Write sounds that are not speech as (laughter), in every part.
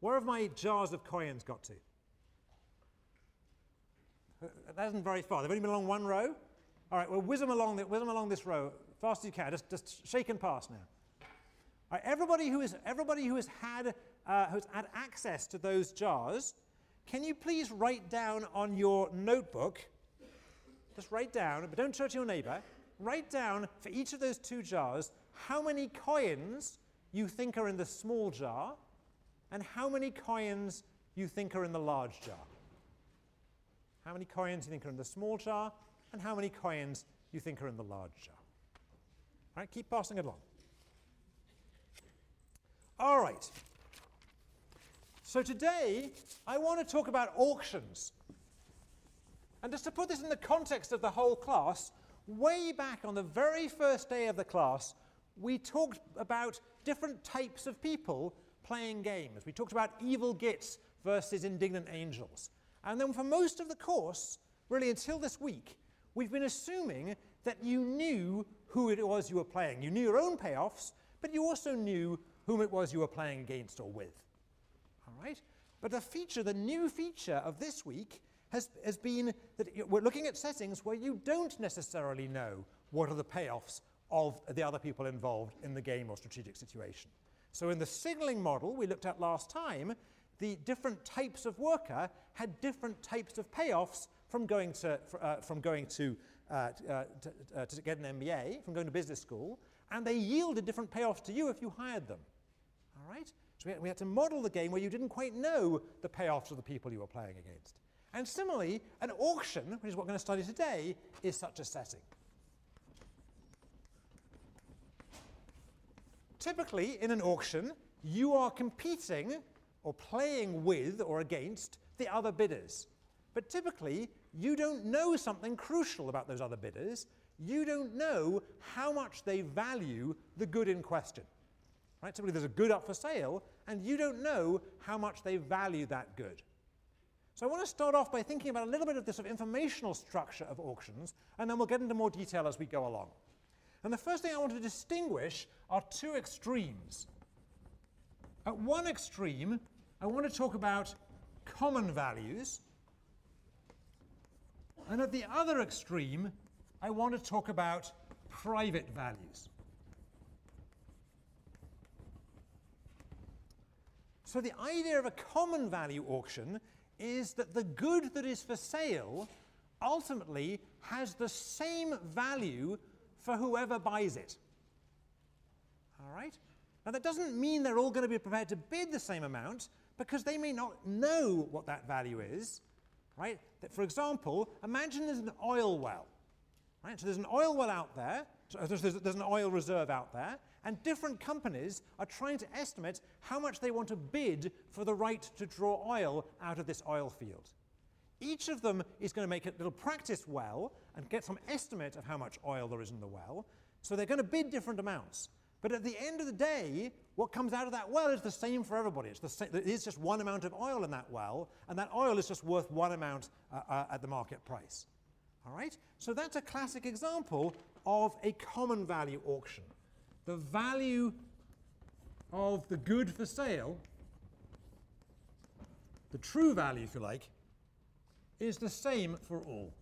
Where have my jars of coins got to? That isn't very far. They've only been along one row. All right, well, whiz them along, the, whiz them along this row fast as you can. Just, just shake and pass now. All right, everybody who, is, everybody who has had, uh, who's had access to those jars, can you please write down on your notebook, just write down, but don't show it to your neighbor, write down for each of those two jars how many coins you think are in the small jar and how many coins you think are in the large jar. How many coins you think are in the small jar and how many coins you think are in the large jar. All right, keep passing it along. All right. So today, I want to talk about auctions. And just to put this in the context of the whole class, way back on the very first day of the class, we talked about different types of people playing games. We talked about evil gits versus indignant angels. And then for most of the course, really until this week, we've been assuming that you knew who it was you were playing. You knew your own payoffs, but you also knew whom it was you were playing against or with. All right? But the feature, the new feature of this week has, has been that we're looking at settings where you don't necessarily know what are the payoffs of the other people involved in the game or strategic situation. So in the signaling model we looked at last time, the different types of worker had different types of payoffs from going to, uh, from going to, uh, uh, to, uh, to, get an MBA, from going to business school, and they yielded different payoffs to you if you hired them. All right? So we had, we had to model the game where you didn't quite know the payoffs of the people you were playing against. And similarly, an auction, which is what we're going to study today, is such a setting. Typically, in an auction, you are competing or playing with or against the other bidders. But typically, you don't know something crucial about those other bidders. You don't know how much they value the good in question. Right? Typically, there's a good up for sale, and you don't know how much they value that good. So I want to start off by thinking about a little bit of this sort of informational structure of auctions, and then we'll get into more detail as we go along. And the first thing I want to distinguish are two extremes. At one extreme, I want to talk about common values, and at the other extreme, I want to talk about private values. So the idea of a common value auction is that the good that is for sale ultimately has the same value for whoever buys it. All right? Now that doesn't mean they're all going to be prepared to bid the same amount because they may not know what that value is right? That, for example, imagine there's an oil well, right? So there's an oil well out there, so uh, there's, there's an oil reserve out there, and different companies are trying to estimate how much they want to bid for the right to draw oil out of this oil field. Each of them is going to make a little practice well and get some estimate of how much oil there is in the well. So they're going to bid different amounts. But at the end of the day, what comes out of that well is the same for everybody. It's the same, it is just one amount of oil in that well, and that oil is just worth one amount uh, uh, at the market price. All right? So that's a classic example of a common value auction. The value of the good for sale, the true value, if you like, is the same for all.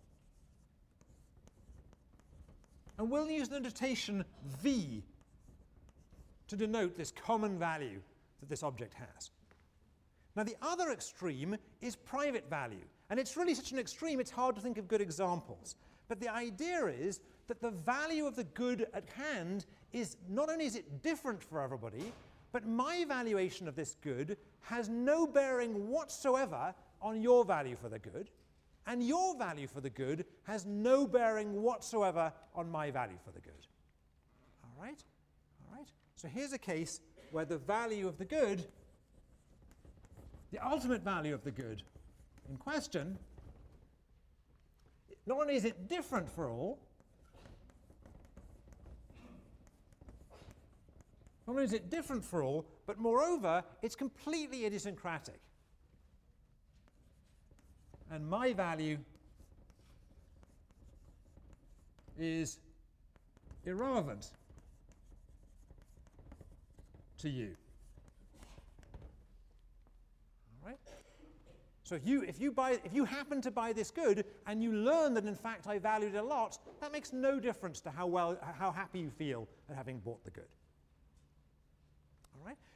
And we'll use the notation V to denote this common value that this object has. Now, the other extreme is private value. And it's really such an extreme, it's hard to think of good examples. But the idea is that the value of the good at hand is not only is it different for everybody, but my valuation of this good has no bearing whatsoever on your value for the good, and your value for the good has no bearing whatsoever on my value for the good. All right? All right? So here's a case where the value of the good, the ultimate value of the good in question, not only is it different for all, not only is it different for all, but moreover, it's completely idiosyncratic. And my value is irrelevant to you. All right? So if you, if, you buy, if you happen to buy this good and you learn that in fact I valued it a lot, that makes no difference to how, well, how happy you feel at having bought the good.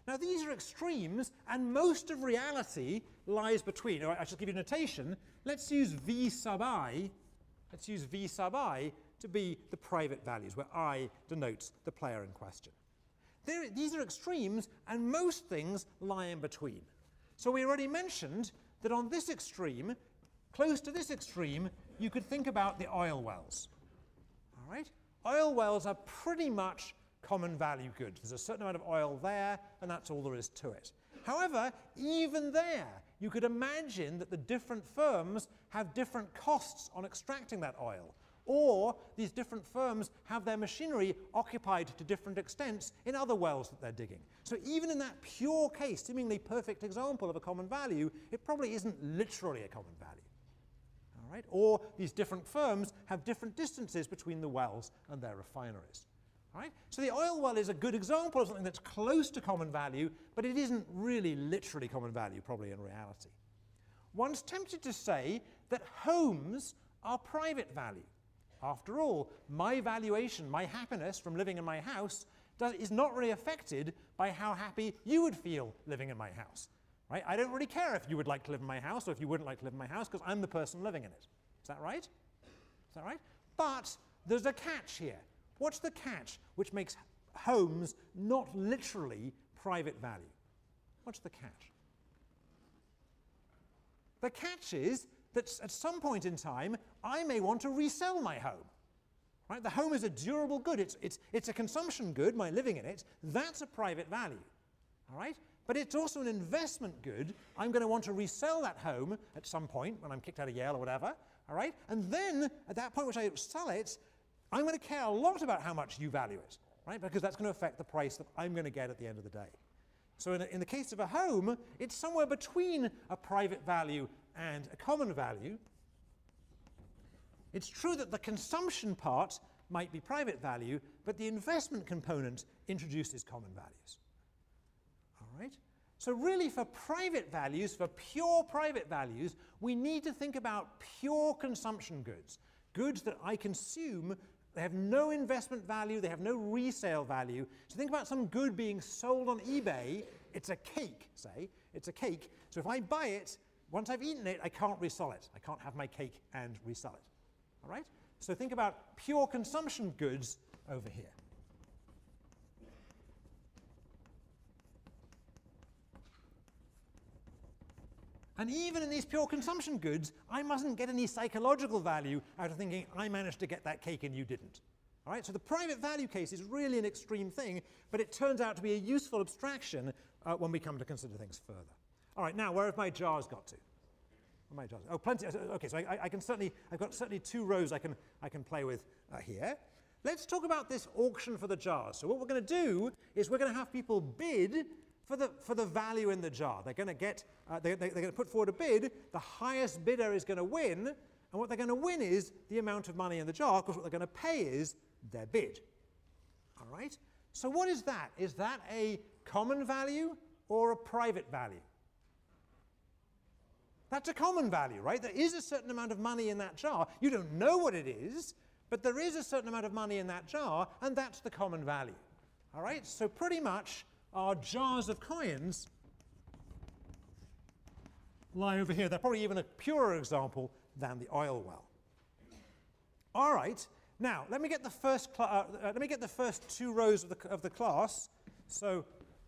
Now these are extremes and most of reality lies between. All right, I shall give you a notation. Let's use V sub i. Let's use V sub i to be the private values where i denotes the player in question. There, these are extremes and most things lie in between. So we already mentioned that on this extreme, close to this extreme, you could think about the oil wells. All right? Oil wells are pretty much common value goods. There's a certain amount of oil there, and that's all there is to it. However, even there, you could imagine that the different firms have different costs on extracting that oil or these different firms have their machinery occupied to different extents in other wells that they're digging. So even in that pure case, seemingly perfect example of a common value, it probably isn't literally a common value. All right? Or these different firms have different distances between the wells and their refineries. Right? So the oil well is a good example of something that's close to common value, but it isn't really literally common value, probably in reality. One's tempted to say that homes are private value. After all, my valuation, my happiness from living in my house does, is not really affected by how happy you would feel living in my house. Right? I don't really care if you would like to live in my house or if you wouldn't like to live in my house because I'm the person living in it. Is that right? Is that right? But there's a catch here. What's the catch which makes homes not literally private value? What's the catch? The catch is that at some point in time, I may want to resell my home. Right? The home is a durable good. It's, it's, it's a consumption good, my living in it. That's a private value. All right? But it's also an investment good. I'm going to want to resell that home at some point when I'm kicked out of Yale or whatever. All right? And then at that point which I sell it, I'm going to care a lot about how much you value it. Right? Because that's going to affect the price that I'm going to get at the end of the day. So in, a, in the case of a home, it's somewhere between a private value and a common value, it's true that the consumption part might be private value, but the investment component introduces common values. All right? So really for private values, for pure private values, we need to think about pure consumption goods. Goods that I consume, they have no investment value, they have no resale value. So think about some good being sold on eBay, it's a cake, say, it's a cake. So if I buy it, once I've eaten it, I can't resell it. I can't have my cake and resell it. All right? So think about pure consumption goods over here. And even in these pure consumption goods, I mustn't get any psychological value out of thinking I managed to get that cake and you didn't. All right, so the private value case is really an extreme thing, but it turns out to be a useful abstraction uh, when we come to consider things further. All right, now where have my jars got to? my jars? Oh, plenty. Okay, so I, I, can certainly, I've got certainly two rows I can, I can play with uh, here. Let's talk about this auction for the jars. So what we're going to do is we're going to have people bid for the, for the value in the jar. They're going to get, uh, they, they, they're going to put forward a bid. The highest bidder is going to win. And what they're going to win is the amount of money in the jar, because what they're going to pay is their bid. All right? So what is that? Is that a common value or a private value? That's a common value, right? There is a certain amount of money in that jar. You don't know what it is, but there is a certain amount of money in that jar, and that's the common value. All right? So pretty much our jars of coins lie over here. They're probably even a purer example than the oil well. All right. Now, let me get the first, uh, uh, let me get the first two rows of the, of the class. So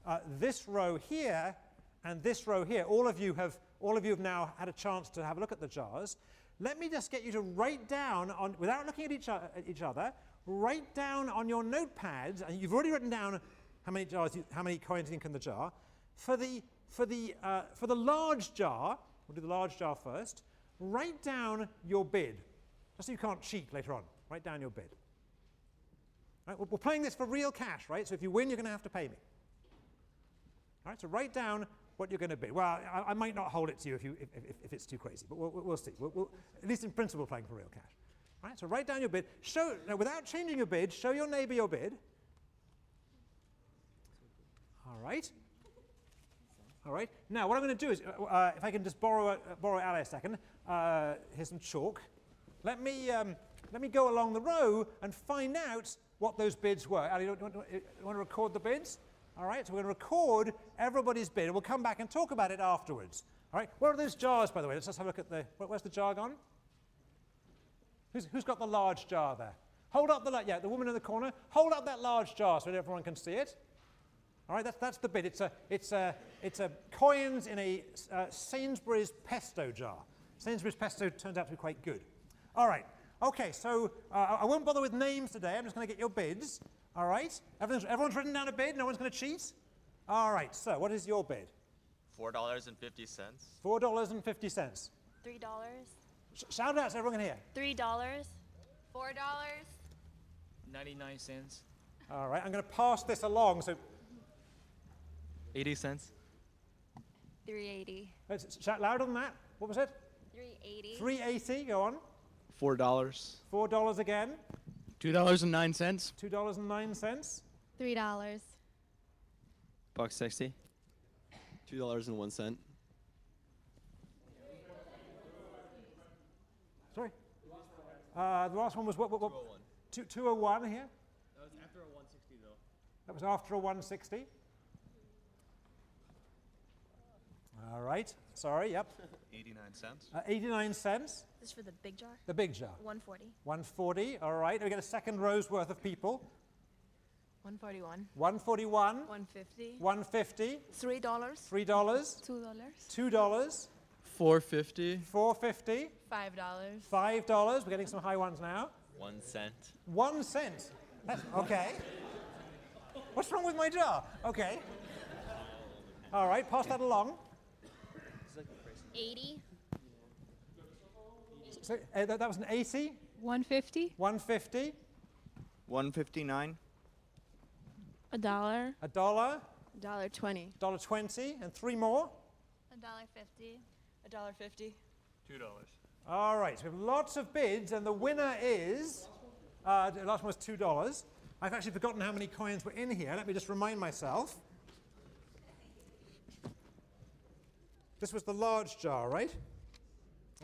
uh, this row here and this row here, all of you have all of you have now had a chance to have a look at the jars. Let me just get you to write down, on, without looking at each, at each other, write down on your notepads, and you've already written down how many jars, you, how many coins ink in the jar. For the, for, the, uh, for the large jar, we'll do the large jar first, write down your bid. Just so you can't cheat later on. Write down your bid. Right, we're playing this for real cash, right? So if you win, you're going to have to pay me. All right, so write down what you're going to bid. Well, I, I, might not hold it to you if, you, if, if, if it's too crazy, but we'll, we'll see. We'll, we'll, at least in principle, playing for real cash. All right, so write down your bid. Show, now, without changing your bid, show your neighbor your bid. All right. All right. Now, what I'm going to do is, uh, uh, if I can just borrow, uh, borrow Ali a second, uh, here's some chalk. Let me, um, let me go along the row and find out what those bids were. Ali, you want, you want to record the bids? All right, so we're going to record everybody's bid, and we'll come back and talk about it afterwards. All right, where are those jars, by the way? Let's just have a look at the, where's the jar gone? Who's, who's got the large jar there? Hold up the, light, yeah, the woman in the corner. Hold up that large jar so everyone can see it. All right, that's, that's the bid. It's a, it's a, it's a coins in a uh, Sainsbury's pesto jar. Sainsbury's pesto turns out to be quite good. All right, okay, so uh, I won't bother with names today. I'm just going to get your bids. All right, everyone's, everyone's written down a bid. No one's going to cheat. All right, so what is your bid? Four dollars and fifty cents. Four dollars and fifty cents. Three dollars. Sh- shout it out so everyone can hear. Three dollars. Four dollars. 99 cents. All right, I'm going to pass this along. So 80 cents. Three eighty. let's shout louder than that. What was it? Three eighty. 380. Go on. Four dollars. Four dollars again. Two dollars and nine cents. Two dollars and nine cents. Three dollars. Buck sixty. Two dollars and one cent. Sorry. Uh, the last one was what? what, what? Two, 201 here. That was after a 160 though. That was after a 160. All right. Sorry. Yep. (laughs) Eighty-nine cents. Uh, 89 cents. This is for the big jar. The big jar. One forty. 140. All right. We get a second row's worth of people. One forty-one. 141. One fifty. 150. Three dollars. Three dollars. Two dollars. Two dollars. Four fifty. 450. Five dollars. Five dollars. We're getting some high ones now. One cent. One cent. That's okay. What's wrong with my jar? Okay. All right, pass that along. Eighty. So, uh, that, that was an 80, One fifty. 150, One fifty nine. A dollar. a dollar, A Dollar twenty. dollar 20, and three more. A dollar fifty. A dollar fifty. Two dollars. All right, so we have lots of bids, and the winner is. Uh, the last one was $2. I've actually forgotten how many coins were in here. Let me just remind myself. This was the large jar, right?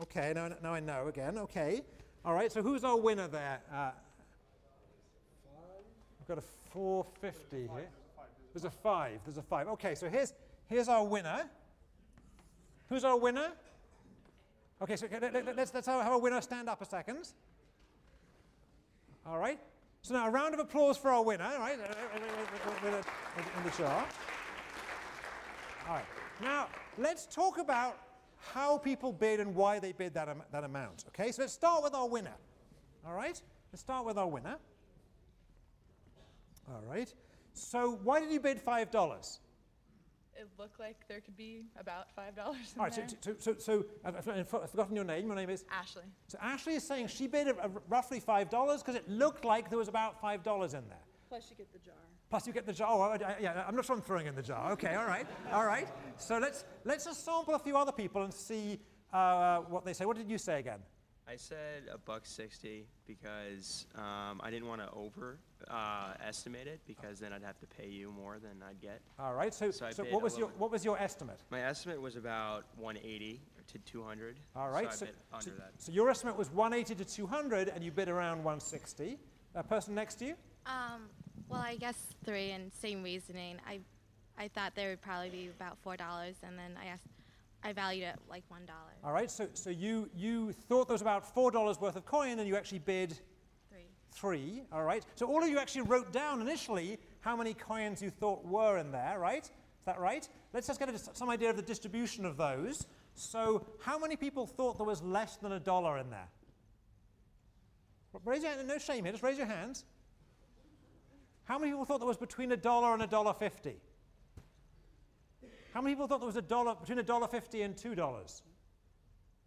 Okay, now, now I know again. Okay. All right, so who's our winner there? Uh, I've got a 450 here. There's a 5. There's a 5. Okay, so here's, here's our winner. Who's our winner? Okay, so let- let- let's, let's have our winner stand up a second. All right. So now a round of applause for our winner, right, a- in the jar. All right. Now, let's talk about how people bid and why they bid that, am- that amount. Okay, so let's start with our winner. All right? Let's start with our winner. All right. So, why did you bid $5? It looked like there could be about five dollars in All right, so, there. so, so, so I've, I've I've forgotten your name. Your name is? Ashley. So, Ashley is saying she bid a, a roughly $5 because it looked like there was about $5 in there. Plus you get the jar. Plus, you get the jar. Oh, I- I- yeah, I'm not sure I'm throwing in the jar. Okay, all right, all right. So let's let's just sample a few other people and see uh, what they say. What did you say again? I said a buck sixty because um, I didn't want to over uh, estimate it because then I'd have to pay you more than I'd get. All right. So, So so what a was your what was your estimate? My estimate was about one eighty to two hundred. All right. So So, I bid under so, that. so your estimate was 180 to 200, and you bid around 160. A person next to you? Um. Well, I guess three, and same reasoning. I, I thought there would probably be about four dollars, and then I asked, I valued it like one dollar. All right. So so you you thought there was about four dollars worth of coin, and you actually bid Three. three. All right. So all of you actually wrote down initially how many coins you thought were in there, right? Is that right? Let's just get a, some idea of the distribution of those. So how many people thought there was less than a dollar in there? Raise your hand. No shame here. Just raise your hands. How many people thought there was between a dollar and a dollar fifty? How many people thought there was a dollar between a dollar fifty and two dollars?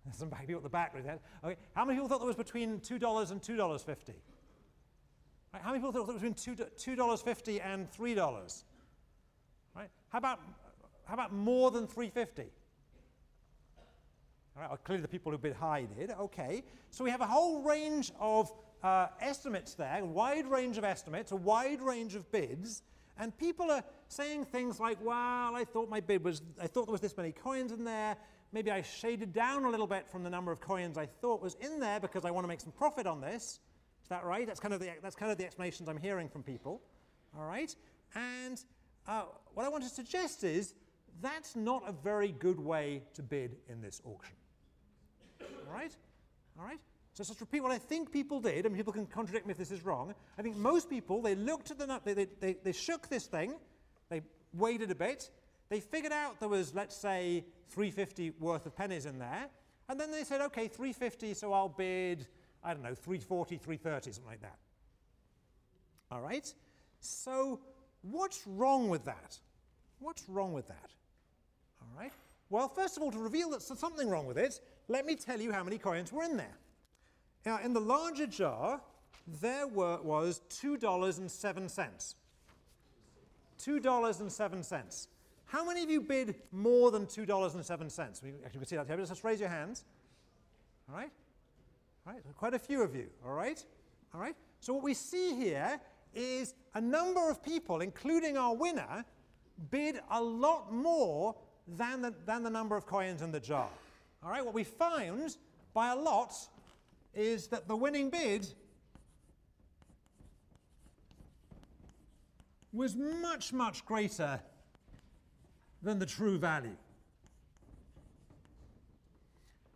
(laughs) Some people at the back with that. Okay. How many people thought there was between two dollars and two dollars fifty? Right, how many people thought there was between two dollars fifty and three dollars? Right. How about how about more than three fifty? All right. Well, clearly, the people who bid high did. Okay. So we have a whole range of uh, estimates there, a wide range of estimates, a wide range of bids, and people are saying things like, well, I thought my bid was, I thought there was this many coins in there. Maybe I shaded down a little bit from the number of coins I thought was in there because I want to make some profit on this. Is that right? That's kind of the, that's kind of the explanations I'm hearing from people. All right? And uh, what I want to suggest is that's not a very good way to bid in this auction. All right? All right? So let's repeat what I think people did, and people can contradict me if this is wrong. I think most people, they looked at the, they, they, they shook this thing, they weighed it a bit, they figured out there was, let's say, 350 worth of pennies in there, and then they said, okay, 350, so I'll bid, I don't know, 340, 330, something like that. All right? So what's wrong with that? What's wrong with that? All right? Well, first of all, to reveal that there's something wrong with it, let me tell you how many coins were in there. Now, in the larger jar, there were, was $2.07. $2.07. How many of you bid more than $2.07? We actually can see that here, just raise your hands. All right? All right, quite a few of you, all right? All right? So what we see here is a number of people, including our winner, bid a lot more than the, than the number of coins in the jar. All right, what we found by a lot is that the winning bid was much, much greater than the true value.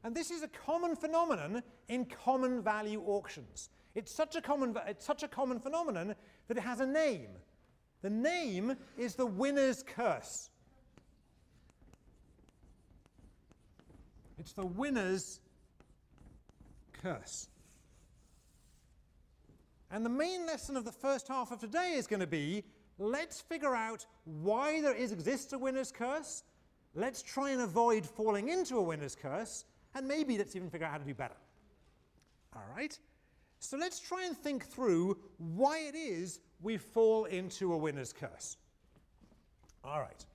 And this is a common phenomenon in common value auctions. It's such a common, it's such a common phenomenon that it has a name. The name is the winner's curse. It's the winner's curse. And the main lesson of the first half of today is going to be let's figure out why there is exists a winner's curse. Let's try and avoid falling into a winner's curse, and maybe let's even figure out how to do better. All right? So let's try and think through why it is we fall into a winner's curse. All right.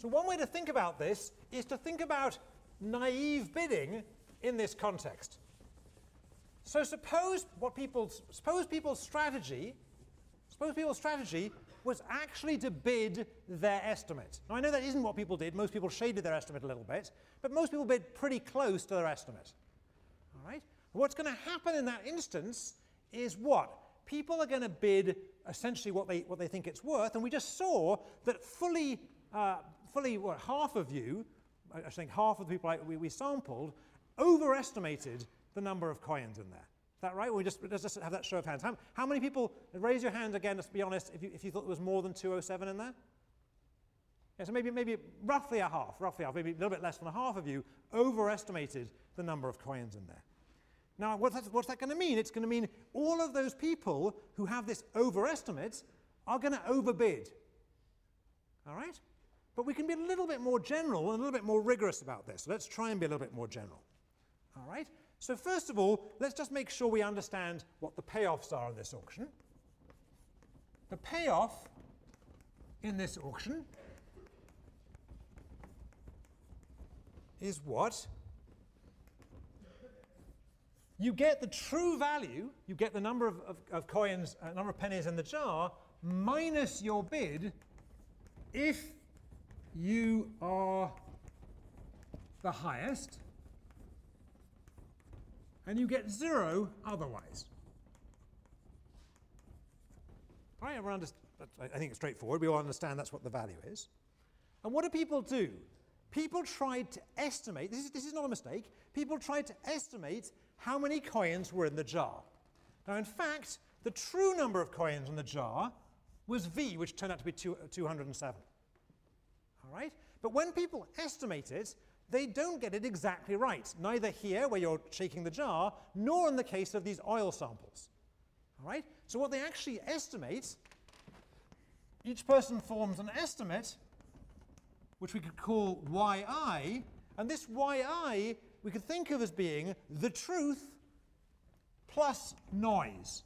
So, one way to think about this is to think about naive bidding in this context. So, suppose what people's, suppose people's strategy, suppose people's strategy was actually to bid their estimate. Now, I know that isn't what people did. Most people shaded their estimate a little bit, but most people bid pretty close to their estimate. All right? What's going to happen in that instance is what? People are going to bid essentially what they, what they think it's worth, and we just saw that fully, uh, fully what, half of you, I think half of the people I, we, we sampled, overestimated the number of coins in there. Is that right? We just, let's just have that show of hands. How, how many people, raise your hand again, let's be honest, if you, if you thought there was more than 207 in there? Yeah, so maybe, maybe roughly a half, roughly half, maybe a little bit less than a half of you overestimated the number of coins in there. Now, what's that, what's that going to mean? It's going to mean all of those people who have this overestimate are going to overbid. All right? But we can be a little bit more general and a little bit more rigorous about this. Let's try and be a little bit more general. All right? So first of all, let's just make sure we understand what the payoffs are in this auction. The payoff in this auction is what? You get the true value, you get the number of, of, of coins, uh, number of pennies in the jar, minus your bid if you are the highest, and you get zero otherwise. I I think it's straightforward. We all understand that's what the value is. And what do people do? People tried to estimate, this is, this is not a mistake, people tried to estimate how many coins were in the jar. Now, in fact, the true number of coins in the jar was V, which turned out to be two, 207. All right? But when people estimate it, they don't get it exactly right, neither here, where you're shaking the jar, nor in the case of these oil samples. All right? So, what they actually estimate, each person forms an estimate, which we could call yi, and this yi we could think of as being the truth plus noise.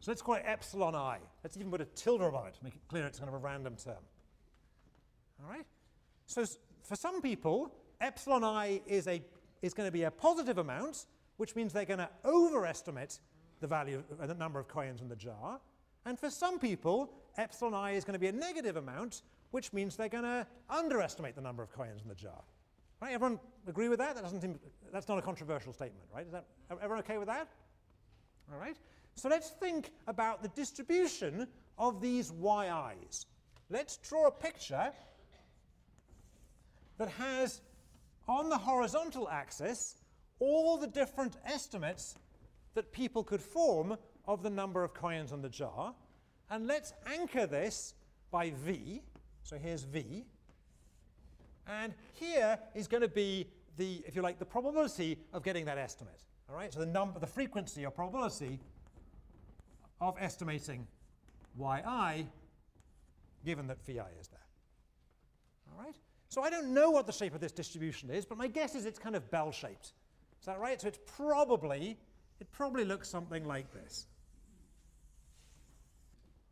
So let's call it epsilon i. Let's even put a tilde above it to make it clear it's kind of a random term. All right? So for some people, epsilon i is, a, is going to be a positive amount, which means they're going to overestimate the value, of, the number of coins in the jar. And for some people, epsilon i is going to be a negative amount, which means they're going to underestimate the number of coins in the jar. Right? Everyone agree with that? That doesn't seem, that's not a controversial statement, right? Is that everyone okay with that? All right. So let's think about the distribution of these yi's. Let's draw a picture that has on the horizontal axis all the different estimates that people could form of the number of coins in the jar. And let's anchor this by V. So here's V. And here is going to be the, if you like, the probability of getting that estimate. All right, so the number, the frequency or probability of estimating yi, given that vi is there. All right. So I don't know what the shape of this distribution is, but my guess is it's kind of bell-shaped. Is that right? So it's probably, it probably looks something like this.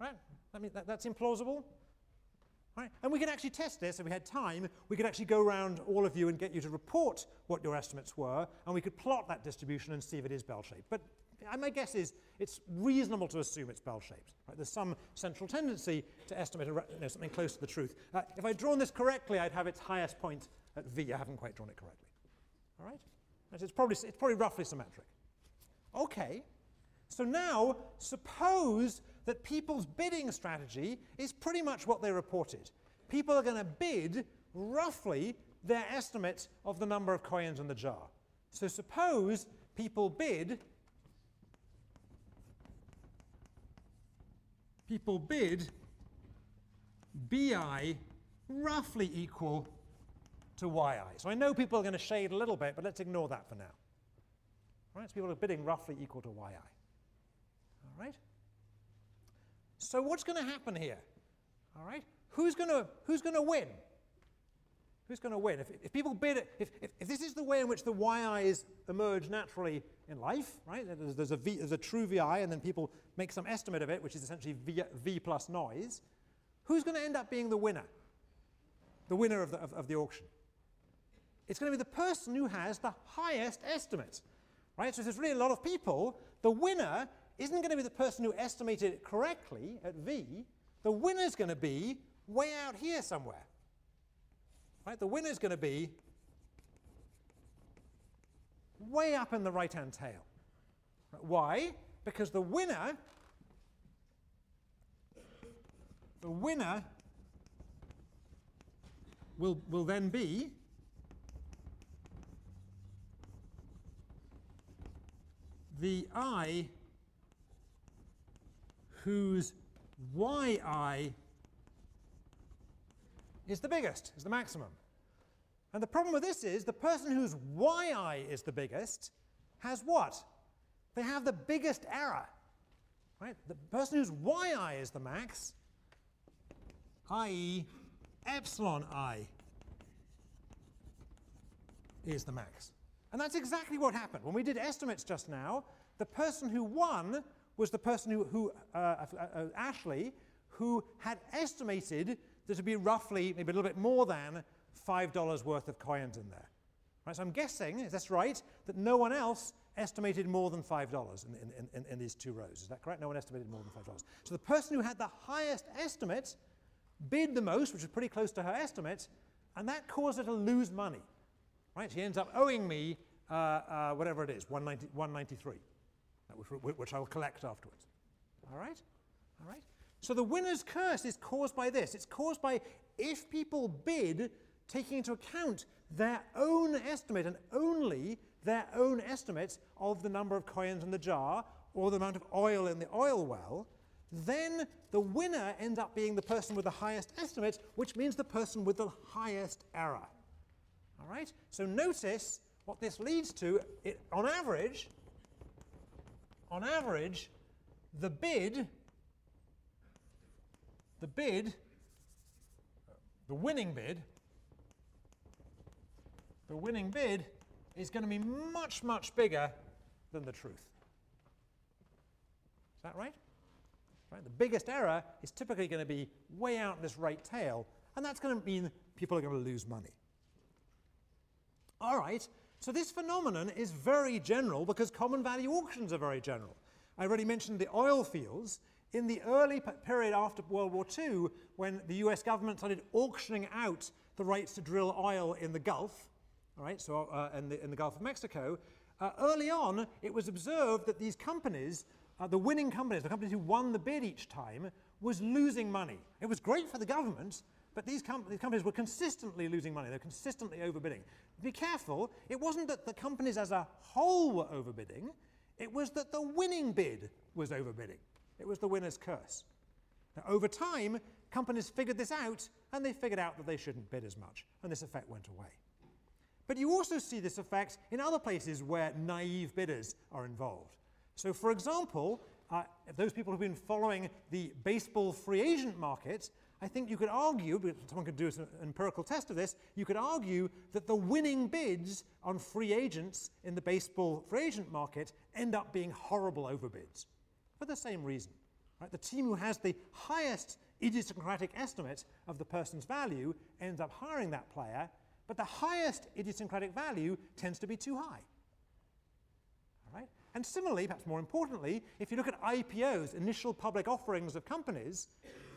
Right? I mean, that, that's implausible. Right? And we can actually test this if we had time. We could actually go around all of you and get you to report what your estimates were, and we could plot that distribution and see if it is bell-shaped. But my guess is it's reasonable to assume it's bell-shaped. Right? There's some central tendency to estimate you know, something close to the truth. Uh, if I'd drawn this correctly, I'd have its highest point at V. I haven't quite drawn it correctly. All right? It's probably, it's probably roughly symmetric. Okay. So now, suppose that people's bidding strategy is pretty much what they reported. People are going to bid roughly their estimate of the number of coins in the jar. So suppose people bid people bid bi roughly equal to yi. So I know people are going to shade a little bit, but let's ignore that for now. All right, so people are bidding roughly equal to yi. All right? So what's going to happen here? All right? Who's going to who's going to win? Who's going to win? If, if people bid, if, if, if, this is the way in which the yi's emerge naturally in life, right? There's, there's, a v, there's a true vi, and then people make some estimate of it, which is essentially v, v plus noise. Who's going to end up being the winner? The winner of the, of, of the auction. It's going to be the person who has the highest estimate, right? So if there's really a lot of people, the winner isn't going to be the person who estimated it correctly at V. The winner is going to be way out here somewhere. Right? The winner is going to be way up in the right-hand tail. Why? Because the winner, the winner will, will then be the i whose yi is the biggest, is the maximum. And the problem with this is the person whose yi is the biggest has what? They have the biggest error. Right? The person whose yi is the max, i.e. epsilon i, is the max. And that's exactly what happened. When we did estimates just now, the person who won was the person who, who uh, uh, uh, Ashley, who had estimated there to be roughly, maybe a little bit more than $5 worth of coins in there. Right, so I'm guessing, is that right, that no one else estimated more than $5 in, in, in, in, these two rows. Is that correct? No one estimated more than $5. So the person who had the highest estimate bid the most, which is pretty close to her estimate, and that caused her to lose money. Right? She ends up owing me uh, uh, whatever it is, 190, 193 which, which I will collect afterwards. All right? All right? So the winner's curse is caused by this. It's caused by if people bid taking into account their own estimate and only their own estimates of the number of coins in the jar or the amount of oil in the oil well, then the winner ends up being the person with the highest estimate, which means the person with the highest error. All right? So notice what this leads to. It, on average, on average, the bid, the bid, the winning bid, the winning bid is going to be much, much bigger than the truth. Is that right? right? The biggest error is typically going to be way out in this right tail, and that's going to mean people are going to lose money. All right, so this phenomenon is very general because common value auctions are very general. I already mentioned the oil fields. In the early period after World War II, when the US government started auctioning out the rights to drill oil in the Gulf, all right, so uh, in, the, in the Gulf of Mexico, uh, early on it was observed that these companies, uh, the winning companies, the companies who won the bid each time, was losing money. It was great for the government, but these, com- these companies were consistently losing money. They were consistently overbidding. Be careful, it wasn't that the companies as a whole were overbidding, it was that the winning bid was overbidding. It was the winner's curse. Now, over time, companies figured this out and they figured out that they shouldn't bid as much, and this effect went away. But you also see this effect in other places where naive bidders are involved. So, for example, uh, if those people who've been following the baseball free agent market, I think you could argue, someone could do an empirical test of this, you could argue that the winning bids on free agents in the baseball free agent market end up being horrible overbids for the same reason. Right? The team who has the highest idiosyncratic estimate of the person's value ends up hiring that player, but the highest idiosyncratic value tends to be too high. All right? And similarly, perhaps more importantly, if you look at IPOs, initial public offerings of companies,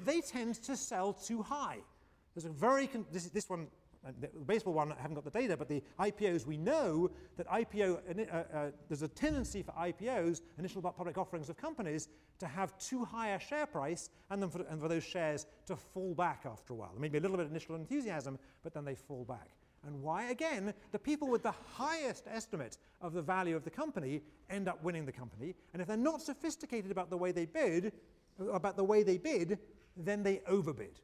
they tend to sell too high. There's a very, this, this one, the baseball one, I haven't got the data, but the IPOs, we know that IPO, uh, uh, there's a tendency for IPOs, initial public offerings of companies, to have too high a share price and then for, and for those shares to fall back after a while. Maybe a little bit of initial enthusiasm, but then they fall back. And why? Again, the people with the highest estimate of the value of the company end up winning the company. And if they're not sophisticated about the way they bid, about the way they bid, then they overbid.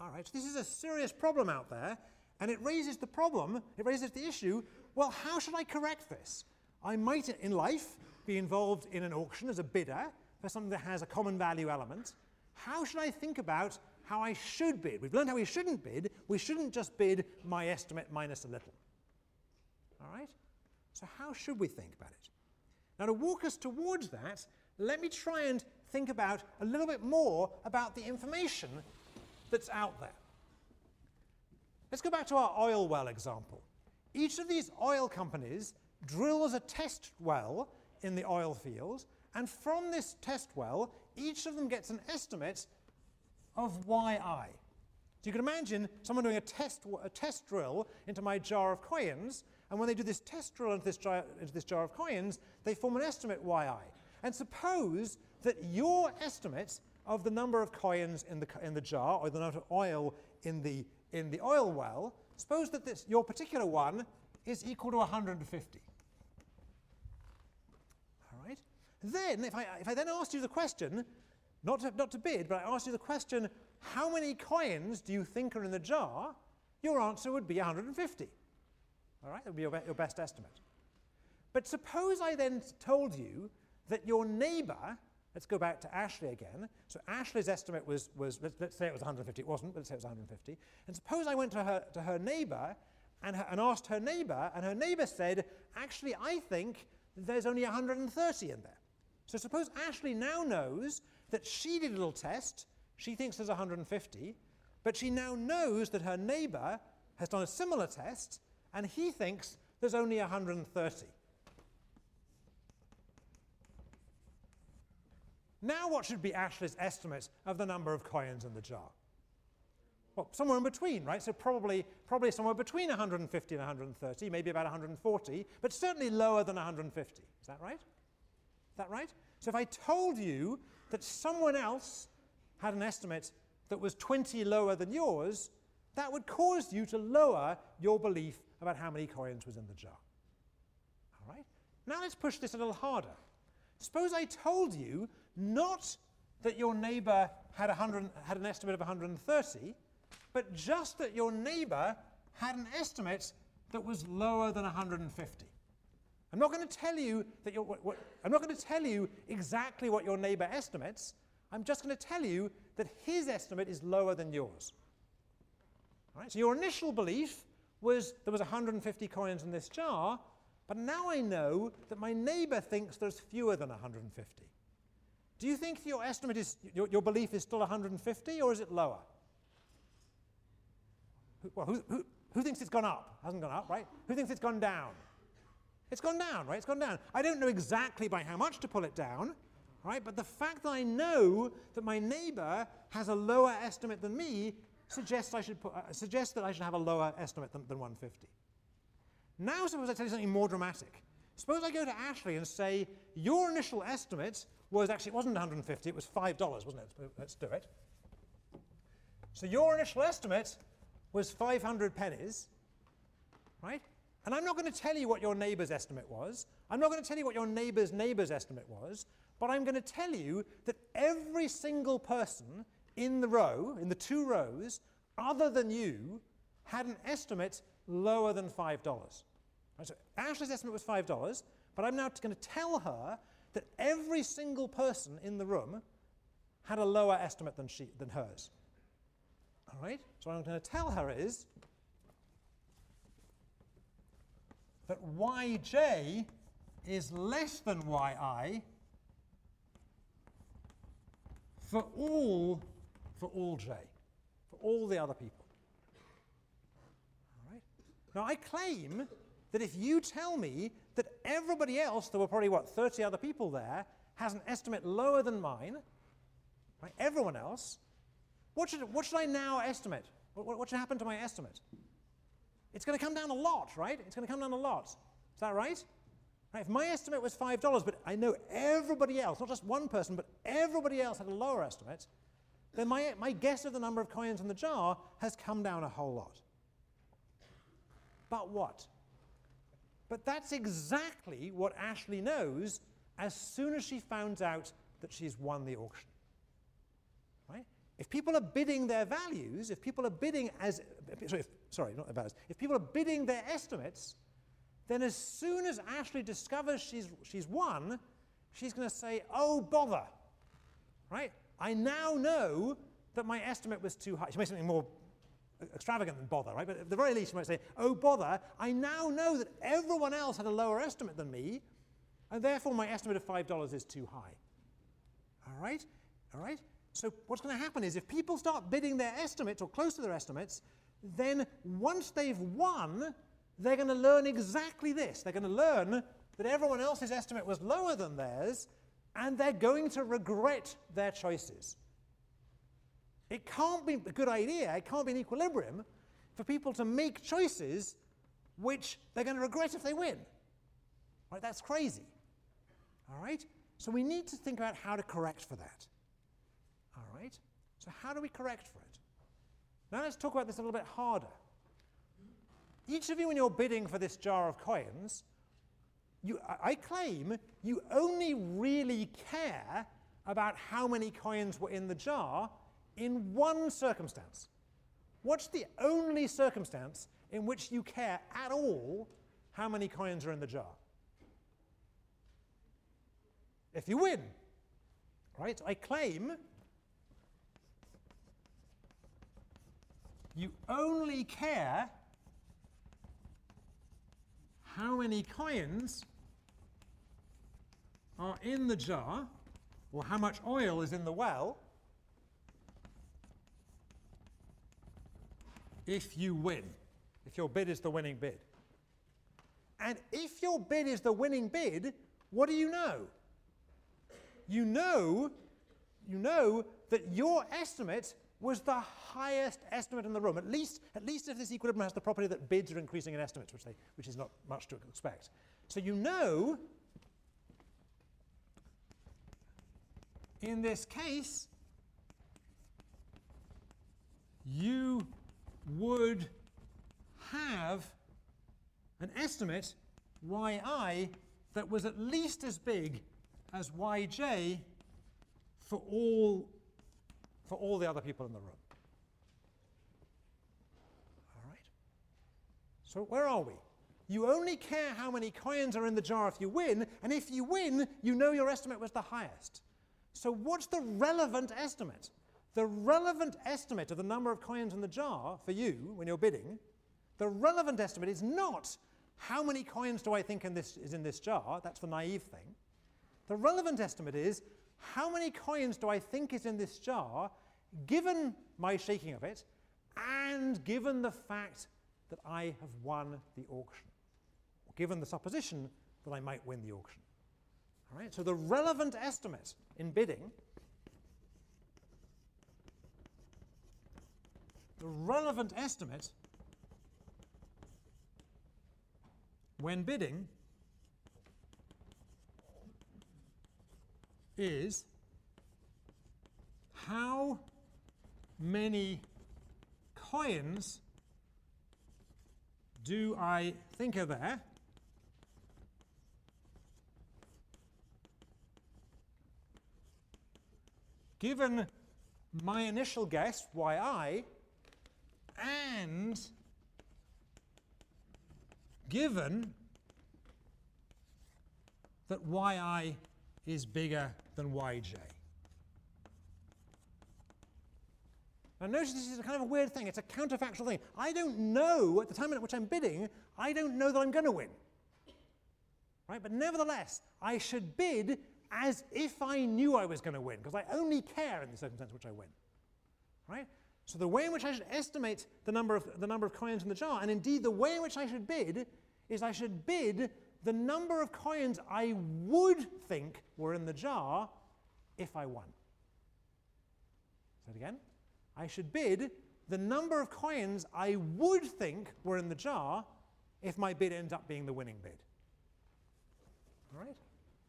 All right? So this is a serious problem out there, and it raises the problem, it raises the issue well, how should I correct this? I might in life be involved in an auction as a bidder for something that has a common value element. How should I think about how I should bid? We've learned how we shouldn't bid. We shouldn't just bid my estimate minus a little. All right? So, how should we think about it? Now, to walk us towards that, let me try and think about a little bit more about the information that's out there. Let's go back to our oil well example. Each of these oil companies drills a test well in the oil field, and from this test well, each of them gets an estimate of yi. So you can imagine someone doing a test, a test drill into my jar of coins, and when they do this test drill into this, jar, into this jar of coins, they form an estimate yi. And suppose that your estimate of the number of coins in the, in the jar, or the amount of oil in the, in the oil well, suppose that this, your particular one is equal to 150. All right? Then, if I, if I then asked you the question, not to, not to bid, but I asked you the question, how many coins do you think are in the jar? Your answer would be 150. All right? That would be your, be- your best estimate. But suppose I then told you that your neighbor, let's go back to Ashley again. So Ashley's estimate was, was let's, let's say it was 150. It wasn't, but let's say it was 150. And suppose I went to her, to her neighbor and, her, and asked her neighbor, and her neighbor said, actually, I think there's only 130 in there. So suppose Ashley now knows that she did a little test. She thinks there's 150, but she now knows that her neighbor has done a similar test, and he thinks there's only 130. Now, what should be Ashley's estimate of the number of coins in the jar? Well, somewhere in between, right? So probably, probably somewhere between 150 and 130, maybe about 140, but certainly lower than 150. Is that right? Is that right? So if I told you that someone else had an estimate that was 20 lower than yours, that would cause you to lower your belief about how many coins was in the jar. All right? Now let's push this a little harder. Suppose I told you not that your neighbor had, 100, had an estimate of 130, but just that your neighbor had an estimate that was lower than 150. I'm not going to tell you that you're, what, what, I'm not going to tell you exactly what your neighbor estimates. I'm just going to tell you that his estimate is lower than yours. All right, so your initial belief was there was 150 coins in this jar, but now I know that my neighbor thinks there's fewer than 150. Do you think your estimate is, your, your belief is still 150 or is it lower? Who, well, who, who, who thinks it's gone up? Hasn't gone up, right? Who thinks it's gone down? It's gone down, right? It's gone down. I don't know exactly by how much to pull it down, right? But the fact that I know that my neighbor has a lower estimate than me suggests I should put, uh, suggests that I should have a lower estimate than, than 150. Now suppose I tell you something more dramatic. Suppose I go to Ashley and say, your initial estimate was actually, it wasn't 150, it was $5, wasn't it? Let's do it. So your initial estimate was 500 pennies, right? And I'm not going to tell you what your neighbor's estimate was. I'm not going to tell you what your neighbor's neighbor's estimate was, but I'm going to tell you that every single person in the row, in the two rows, other than you, had an estimate lower than $5. Right, so Ashley's estimate was $5, but I'm now going to tell her that every single person in the room had a lower estimate than, she, than hers. All right? So what I'm going to tell her is that yj is less than yi for all for all j, for all the other people. All right? Now I claim that if you tell me that everybody else, there were probably what 30 other people there, has an estimate lower than mine, right? Everyone else, what should, what should I now estimate? What, what should happen to my estimate? It's going to come down a lot, right? It's going to come down a lot. Is that right? right? If my estimate was $5, but I know everybody else, not just one person, but everybody else had a lower estimate, then my, my guess of the number of coins in the jar has come down a whole lot. But what? But that's exactly what Ashley knows as soon as she finds out that she's won the auction. Right? If people are bidding their values, if people are bidding as, sorry, if, sorry not their values, if people are bidding their estimates, then as soon as Ashley discovers she's, she's won, she's going to say, oh, bother. Right? I now know that my estimate was too high. She say something more extravagant than bother, right? But at the very least, you might say, oh, bother, I now know that everyone else had a lower estimate than me, and therefore my estimate of $5 is too high. All right? All right? So what's going to happen is if people start bidding their estimates or close to their estimates, then once they've won, they're going to learn exactly this. They're going to learn that everyone else's estimate was lower than theirs, and they're going to regret their choices. It can't be a good idea, it can't be an equilibrium for people to make choices which they're going to regret if they win. Right? That's crazy. All right? So we need to think about how to correct for that. All right? So how do we correct for it? Now let's talk about this a little bit harder. Each of you, when you're bidding for this jar of coins, you, I claim you only really care about how many coins were in the jar in one circumstance. What's the only circumstance in which you care at all how many coins are in the jar? If you win, right? I claim you only care how many coins are in the jar, or how much oil is in the well, if you win, if your bid is the winning bid. And if your bid is the winning bid, what do you know? You know, you know that your estimate was the highest estimate in the room. At least, at least if this equilibrium has the property that bids are increasing in estimates, which, they, which is not much to expect. So you know, in this case, you would have an estimate yi that was at least as big as yj for all, for all the other people in the room. All right? So where are we? You only care how many coins are in the jar if you win, and if you win, you know your estimate was the highest. So what's the relevant estimate? The relevant estimate of the number of coins in the jar for you when you're bidding, the relevant estimate is not how many coins do I think in this, is in this jar, that's the naive thing. The relevant estimate is how many coins do I think is in this jar given my shaking of it and given the fact that I have won the auction, or given the supposition that I might win the auction. All right, so the relevant estimate in bidding, the relevant estimate when bidding is how many coins do I think are there given my initial guess, yi, and given that yi is bigger than yj. Now notice this is a kind of a weird thing. It's a counterfactual thing. I don't know at the time at which I'm bidding, I don't know that I'm going to win. Right? But nevertheless, I should bid as if I knew I was going to win, because I only care in the circumstance in which I win. Right? So the way in which I should estimate the number of the number of coins in the jar, and indeed the way in which I should bid, is I should bid the number of coins I would think were in the jar if I won. Say it again. I should bid the number of coins I would think were in the jar if my bid ends up being the winning bid. All right?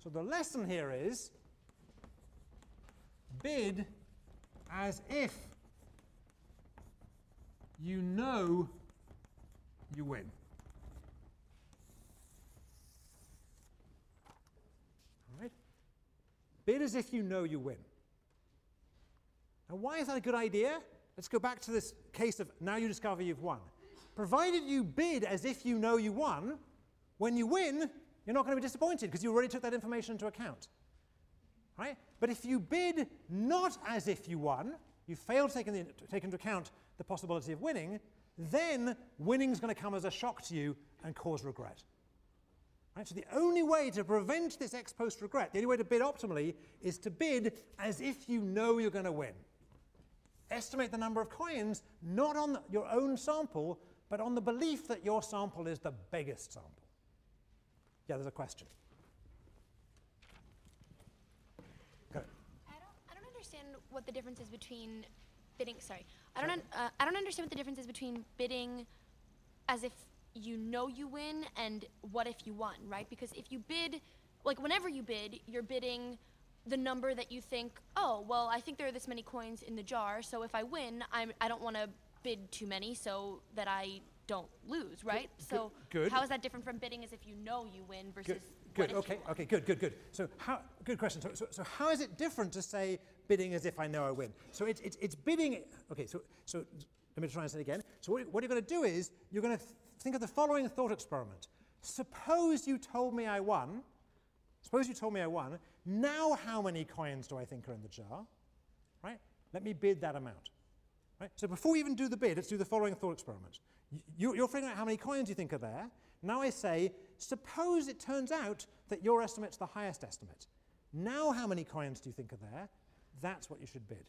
So the lesson here is bid as if you know you win. All right? Bid as if you know you win. Now, why is that a good idea? Let's go back to this case of now you discover you've won. Provided you bid as if you know you won, when you win, you're not going to be disappointed because you already took that information into account. Right? But if you bid not as if you won, you fail to take, in the, to take into account the possibility of winning, then winning is going to come as a shock to you and cause regret. Right? So the only way to prevent this ex post regret, the only way to bid optimally, is to bid as if you know you're going to win. Estimate the number of coins not on the, your own sample, but on the belief that your sample is the biggest sample. Yeah, there's a question. Go. I don't, I don't understand what the difference is between bidding. Sorry, I don't. Un, uh, I don't understand what the difference is between bidding, as if you know you win, and what if you won, right? Because if you bid, like whenever you bid, you're bidding the number that you think. Oh, well, I think there are this many coins in the jar, so if I win, I'm. I don't want to bid too many so that I don't lose, right? so good. how is that different from bidding as if you know you win versus Good. what Good. if Okay. Okay. Good. Good. Good. So how? Good question. So, so, so how is it different to say bidding as if I know I win? So it's it's, it's bidding. Okay. So so let me try and say it again. So what, what you're going to do is you're going to th- think of the following thought experiment. Suppose you told me I won. Suppose you told me I won. Now how many coins do I think are in the jar? Right. Let me bid that amount. Right? So before we even do the bid, let's do the following thought experiment. You, you're figuring out how many coins you think are there. Now I say, suppose it turns out that your estimate's the highest estimate. Now how many coins do you think are there? That's what you should bid.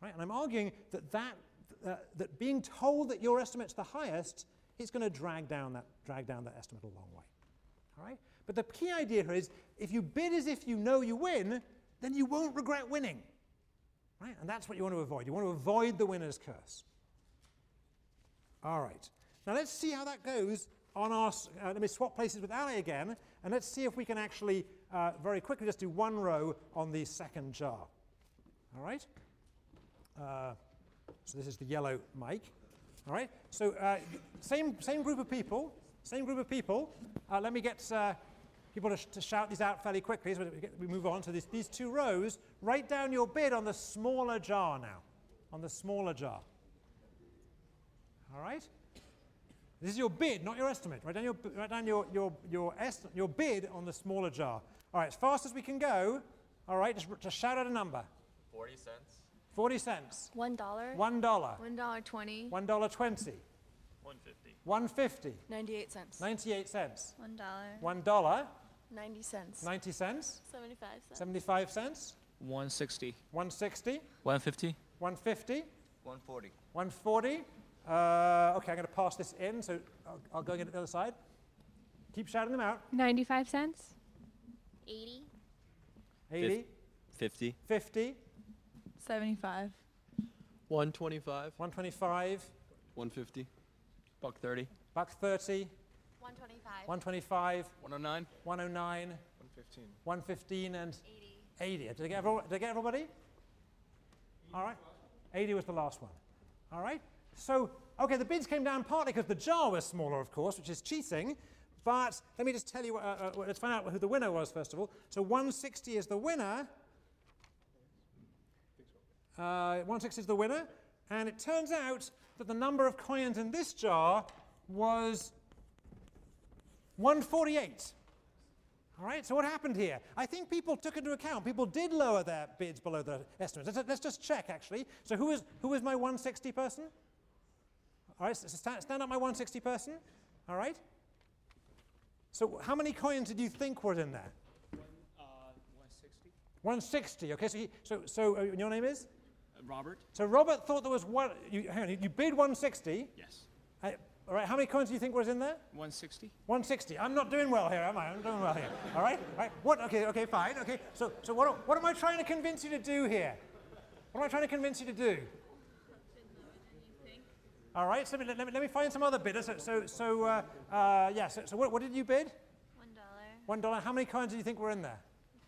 Right? And I'm arguing that, that, uh, that being told that your estimate's the highest is going to drag down that, drag down that estimate a long way. All right? But the key idea here is if you bid as if you know you win, then you won't regret winning. Right? And that's what you want to avoid. You want to avoid the winner's curse. All right. Now let's see how that goes on our. Uh, let me swap places with Ali again, and let's see if we can actually uh, very quickly just do one row on the second jar. All right. Uh, so this is the yellow mic. All right. So uh, same same group of people. Same group of people. Uh, let me get uh, people to, sh- to shout these out fairly quickly so we, we move on to these, these two rows. Write down your bid on the smaller jar now. On the smaller jar. All right? This is your bid, not your estimate. Write down your, write down your, your, your, est- your bid on the smaller jar. All right, as fast as we can go. All right, just, just shout out a number. 40 cents. 40 cents. One dollar. One dollar. One dollar twenty. One dollar twenty. 150. One fifty. Ninety-eight cents. Ninety-eight cents. One dollar. One dollar. Ninety cents. Ninety cents. Seventy-five cents. Seventy-five cents. 160. One sixty. 150. One fifty. 140. One forty. Uh, okay, I'm going to pass this in, so I'll, I'll go get it the other side. Keep shouting them out. 95 cents. 80. 80, 50. 50, 75. 125. 125, 150. Buck 30. buck 30, 125. 125, 109. 109, 115. 115, and 80. 80. Did I get, everyone, did I get everybody? All right. 80 was the last one. All right. So, okay, the bids came down partly because the jar was smaller, of course, which is cheating. But let me just tell you, uh, uh, let's find out who the winner was first of all. So 160 is the winner. Uh, 160 is the winner. And it turns out that the number of coins in this jar was 148. All right, so what happened here? I think people took into account, people did lower their bids below their estimates. Let's, let's just check, actually. So who is, who is my 160 person? All right, so stand, stand up my 160 person. All right. So how many coins did you think were in there? Uh, 160. 160. Okay, so, he, so, so uh, your name is? Robert? So Robert thought there was one, you, hang on, you, you bid 160. Yes. Uh, all right, how many coins do you think was in there? 160. 160. I'm not doing well here, am I? I'm doing well here. All right? All right. What? Okay, okay, fine. Okay. So, so what, what am I trying to convince you to do here? What am I trying to convince you to do? All right, so let me, let me, let me find some other bidders. So, so, so uh, uh, yeah, so, so what, what did you bid? One dollar. One dollar. How many coins do you think were in there?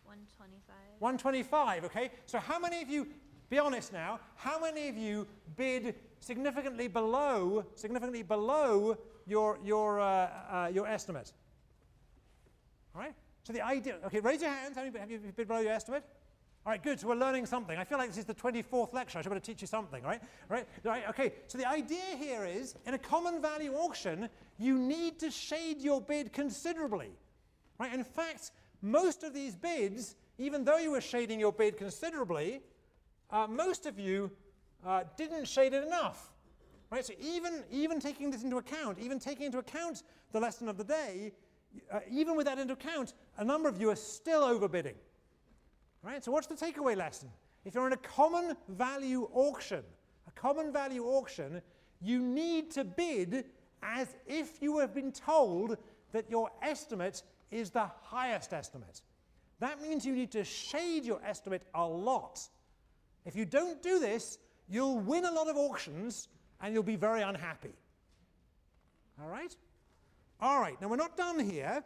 One twenty-five. 125, okay? So how many of you, be honest now, how many of you bid significantly below, significantly below your, your, uh, uh, your estimate? All right? So the idea, okay, raise your hands. How many have you bid below your estimate? All right, good. So we're learning something. I feel like this is the 24th lecture. I should better teach you something, right? Right? Right? Okay. So the idea here is, in a common value auction, you need to shade your bid considerably, right? In fact, most of these bids, even though you were shading your bid considerably, uh, most of you uh, didn't shade it enough, right? So even even taking this into account, even taking into account the lesson of the day, uh, even with that into account, a number of you are still overbidding. Right? So what's the takeaway lesson? If you're in a common value auction, a common value auction, you need to bid as if you have been told that your estimate is the highest estimate. That means you need to shade your estimate a lot. If you don't do this, you'll win a lot of auctions and you'll be very unhappy. All right? All right, now we're not done here.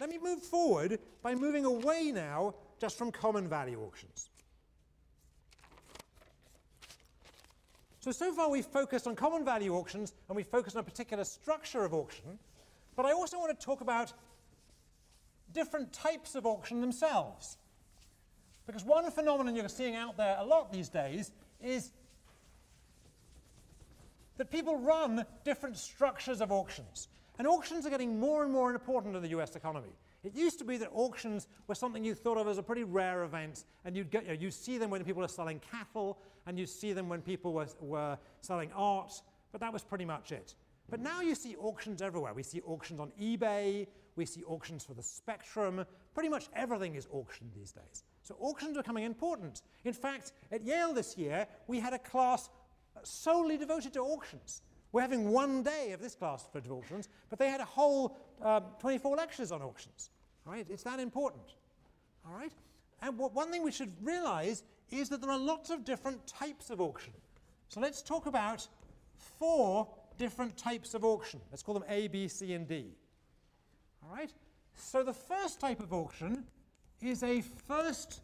Let me move forward by moving away now just from common value auctions. So, so far we've focused on common value auctions and we've focused on a particular structure of auction, but I also want to talk about different types of auction themselves. Because one phenomenon you're seeing out there a lot these days is that people run different structures of auctions. And auctions are getting more and more important in the US economy. It used to be that auctions were something you thought of as a pretty rare event, and you'd get, you, know, you see them when people are selling cattle, and you see them when people were, were selling art, but that was pretty much it. But now you see auctions everywhere. We see auctions on eBay, we see auctions for the Spectrum. Pretty much everything is auctioned these days. So auctions are becoming important. In fact, at Yale this year, we had a class solely devoted to auctions. We're having one day of this class for auctions, but they had a whole um, 24 lectures on auctions. Right? It's that important. All right? And what, one thing we should realize is that there are lots of different types of auction. So let's talk about four different types of auction. Let's call them A, B, C, and D. All right? So the first type of auction is a first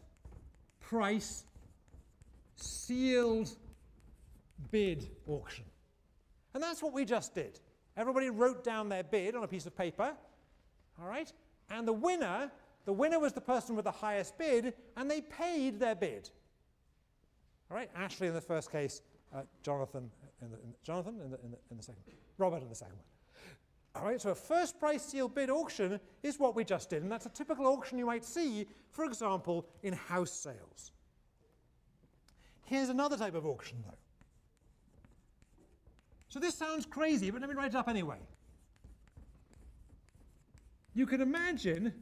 price sealed bid auction. And that's what we just did. Everybody wrote down their bid on a piece of paper, all right? And the winner, the winner was the person with the highest bid, and they paid their bid. All right, Ashley in the first case, uh, Jonathan in the, in, Jonathan in the, in, the, in the second, Robert in the second one. All right, so a first price sealed bid auction is what we just did, and that's a typical auction you might see, for example, in house sales. Here's another type of auction, though. So this sounds crazy, but let me write it up anyway. You can imagine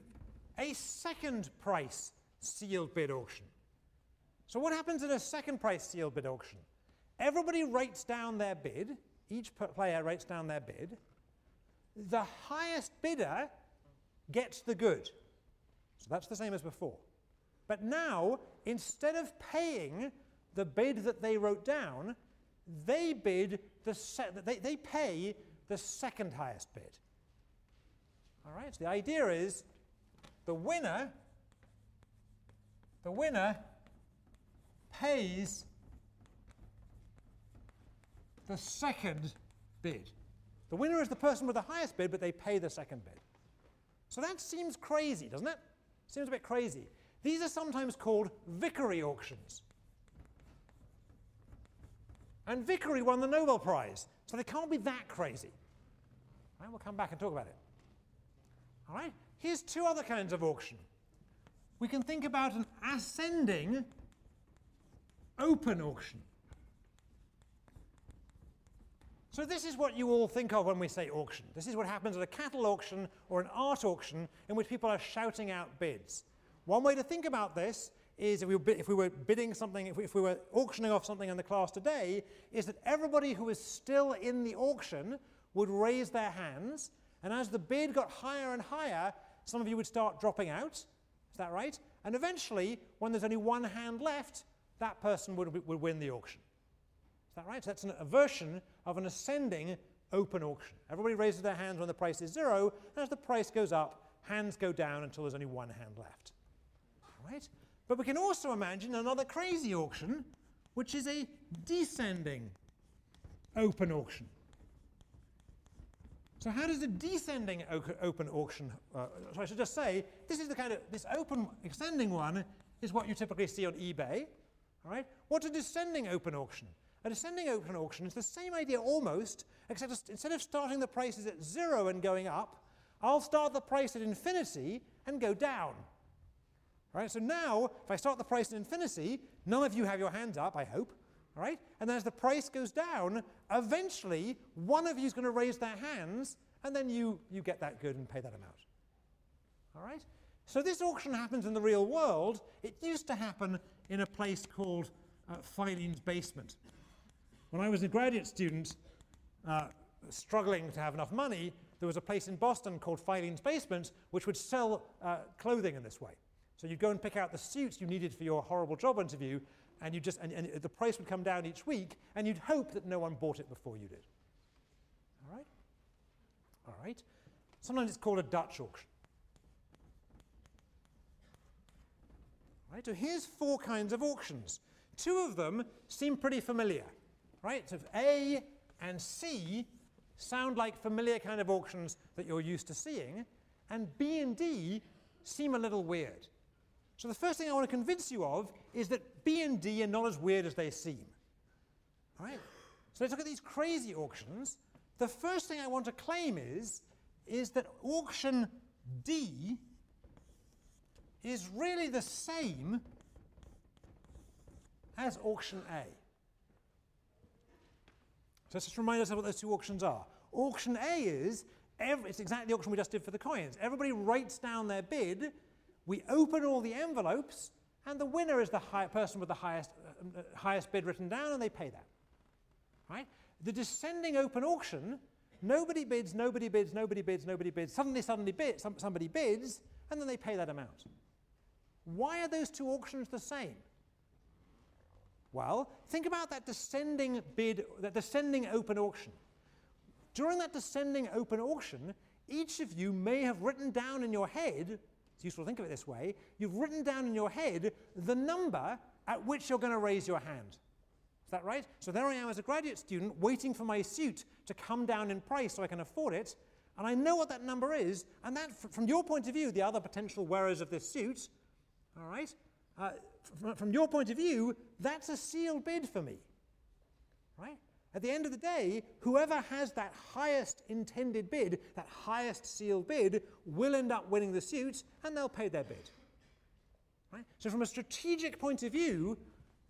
a second price sealed bid auction. So what happens in a second price sealed bid auction? Everybody writes down their bid, each player writes down their bid, the highest bidder gets the good. So that's the same as before. But now, instead of paying the bid that they wrote down, they bid the se- they, they pay the second highest bid. All right, so the idea is the winner the winner pays the second bid. The winner is the person with the highest bid, but they pay the second bid. So that seems crazy, doesn't it? Seems a bit crazy. These are sometimes called Vickrey auctions. And Vickrey won the Nobel Prize, so they can't be that crazy. Right, we'll come back and talk about it. All right, here's two other kinds of auction. We can think about an ascending open auction. So this is what you all think of when we say auction. This is what happens at a cattle auction or an art auction in which people are shouting out bids. One way to think about this is if we were, if we were bidding something, if we, if we were auctioning off something in the class today, is that everybody who is still in the auction would raise their hands, and as the bid got higher and higher, some of you would start dropping out. Is that right? And eventually, when there's only one hand left, that person would, would win the auction. Is that right? So that's an, a version of an ascending open auction. Everybody raises their hands when the price is zero, and as the price goes up, hands go down until there's only one hand left. Right? But we can also imagine another crazy auction, which is a descending open auction. So how does a descending open auction, uh, so I should just say, this is the kind of, this open ascending one is what you typically see on eBay, all right? What's a descending open auction? A descending open auction is the same idea almost, except instead of starting the prices at zero and going up, I'll start the price at infinity and go down. So now, if I start the price at infinity, none of you have your hands up, I hope. All right? And then as the price goes down, eventually one of you is going to raise their hands, and then you, you get that good and pay that amount. All right? So this auction happens in the real world. It used to happen in a place called uh, Filene's Basement. When I was a graduate student uh, struggling to have enough money, there was a place in Boston called Filene's Basement which would sell uh, clothing in this way. So you'd go and pick out the suits you needed for your horrible job interview, and you just and, and the price would come down each week, and you'd hope that no one bought it before you did. All right? All right. Sometimes it's called a Dutch auction. Right, so here's four kinds of auctions. Two of them seem pretty familiar right? So A and C sound like familiar kind of auctions that you're used to seeing, and B and D seem a little weird. So the first thing I want to convince you of is that B and D are not as weird as they seem. All right? So let's look at these crazy auctions. The first thing I want to claim is, is that auction D is really the same as auction A. So let's just remind ourselves what those two auctions are. Auction A is, every, it's exactly the auction we just did for the coins. Everybody writes down their bid, we open all the envelopes, and the winner is the high, person with the highest, uh, uh, highest bid written down, and they pay that. Right? The descending open auction, nobody bids, nobody bids, nobody bids, nobody bids. Suddenly, suddenly bid, some, somebody bids, and then they pay that amount. Why are those two auctions the same? Well, think about that descending bid, that descending open auction. During that descending open auction, each of you may have written down in your head, it's useful to think of it this way, you've written down in your head the number at which you're going to raise your hand. Is that right? So there I am as a graduate student waiting for my suit to come down in price so I can afford it, and I know what that number is, and that, from your point of view, the other potential wearers of this suit, all right, uh, from, from your point of view, that's a sealed bid for me. At the end of the day, whoever has that highest intended bid, that highest sealed bid, will end up winning the suit and they'll pay their bid. Right? So, from a strategic point of view,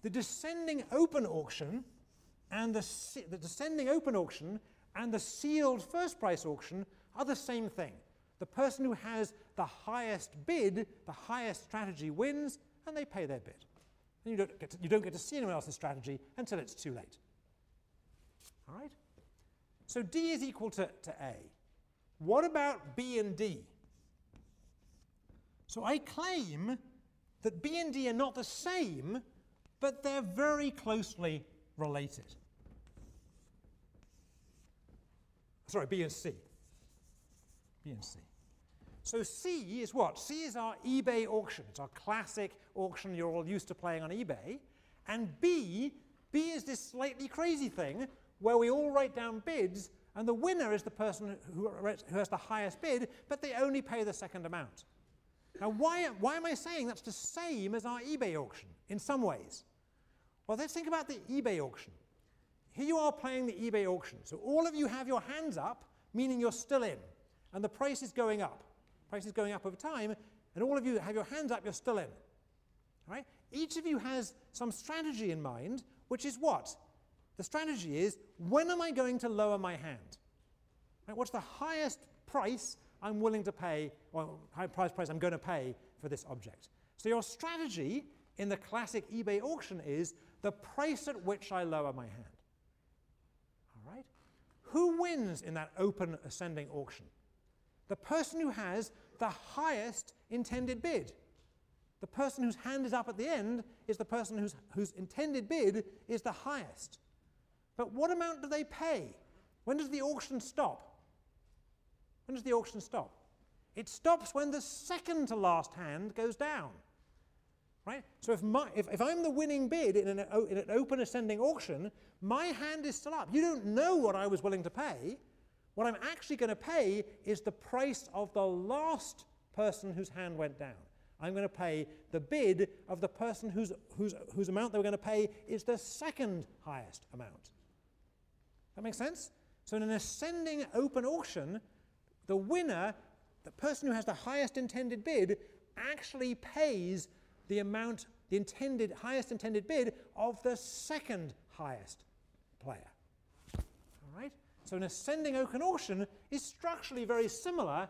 the descending open auction and the, the descending open auction and the sealed first price auction are the same thing. The person who has the highest bid, the highest strategy wins, and they pay their bid. And you don't get to, you don't get to see anyone else's strategy until it's too late. All right? So D is equal to, to A. what about B and D? So I claim that B and D are not the same, but they're very closely related. Sorry, B and C. B and C. So C is what? C is our eBay auction. It's our classic auction you're all used to playing on eBay. And B, B is this slightly crazy thing where we all write down bids and the winner is the person who, who has the highest bid, but they only pay the second amount. Now, why, why am I saying that's the same as our eBay auction in some ways? Well, let's think about the eBay auction. Here you are playing the eBay auction. So all of you have your hands up, meaning you're still in, and the price is going up. Price is going up over time, and all of you have your hands up, you're still in. All right? Each of you has some strategy in mind, which is what? The strategy is when am I going to lower my hand? Right? What's the highest price I'm willing to pay, or high price price I'm going to pay for this object? So your strategy in the classic eBay auction is the price at which I lower my hand. All right? Who wins in that open ascending auction? The person who has the highest intended bid. The person whose hand is up at the end is the person whose, whose intended bid is the highest. But what amount do they pay? When does the auction stop? When does the auction stop? It stops when the second to last hand goes down. Right? So if, my, if, if I'm the winning bid in an, in an open ascending auction, my hand is still up. You don't know what I was willing to pay. What I'm actually going to pay is the price of the last person whose hand went down. I'm going to pay the bid of the person whose, whose, whose amount they were going to pay is the second highest amount. That makes sense? So in an ascending open auction, the winner, the person who has the highest intended bid, actually pays the amount, the intended, highest intended bid of the second highest player. All right? So an ascending open auction is structurally very similar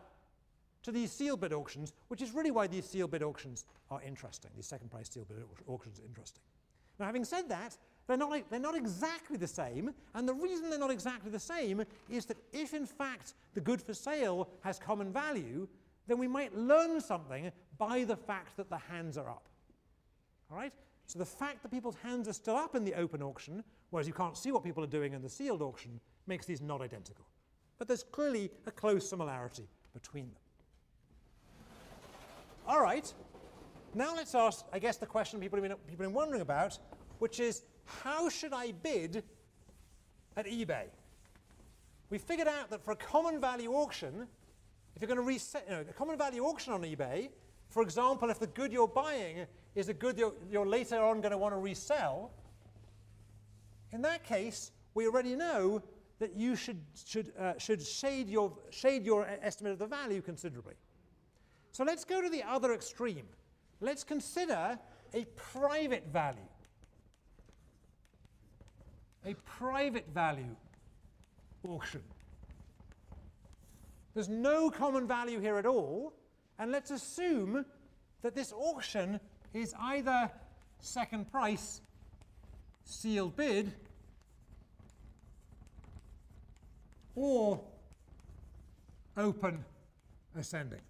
to these seal bid auctions, which is really why these seal bid auctions are interesting. These second price seal bid auctions are interesting. Now, having said that, they're not, they're not exactly the same, and the reason they're not exactly the same is that if in fact the good for sale has common value, then we might learn something by the fact that the hands are up. All right? So the fact that people's hands are still up in the open auction, whereas you can't see what people are doing in the sealed auction, makes these not identical. But there's clearly a close similarity between them. All right, now let's ask, I guess, the question people have been, people have been wondering about, which is how should I bid at eBay? We figured out that for a common value auction, if you're going to reset, you know, a common value auction on eBay, for example, if the good you're buying is a good you're, you're later on going to want to resell, in that case, we already know that you should, should, uh, should shade, your, shade your estimate of the value considerably. So let's go to the other extreme. Let's consider a private value a private value auction. There's no common value here at all, and let's assume that this auction is either second price, sealed bid, or open ascending.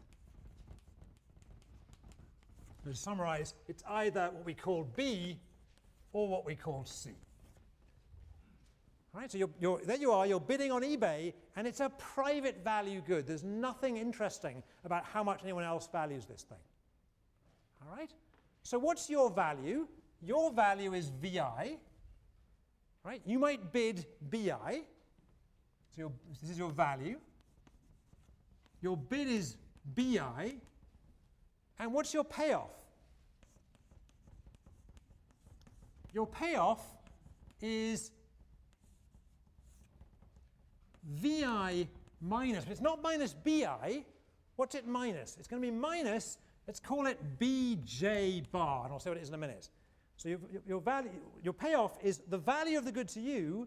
To summarize, it's either what we call B or what we call C. Right, so you're, you're, there you are, you're bidding on eBay, and it's a private value good. There's nothing interesting about how much anyone else values this thing. All right? So what's your value? Your value is VI. Right? You might bid BI. So your, this is your value. Your bid is BI. And what's your payoff? Your payoff is vi minus, but it's not minus bi. What's it minus? It's going to be minus, let's call it bj bar, and I'll say what it is in a minute. So your, your, value, your payoff is the value of the good to you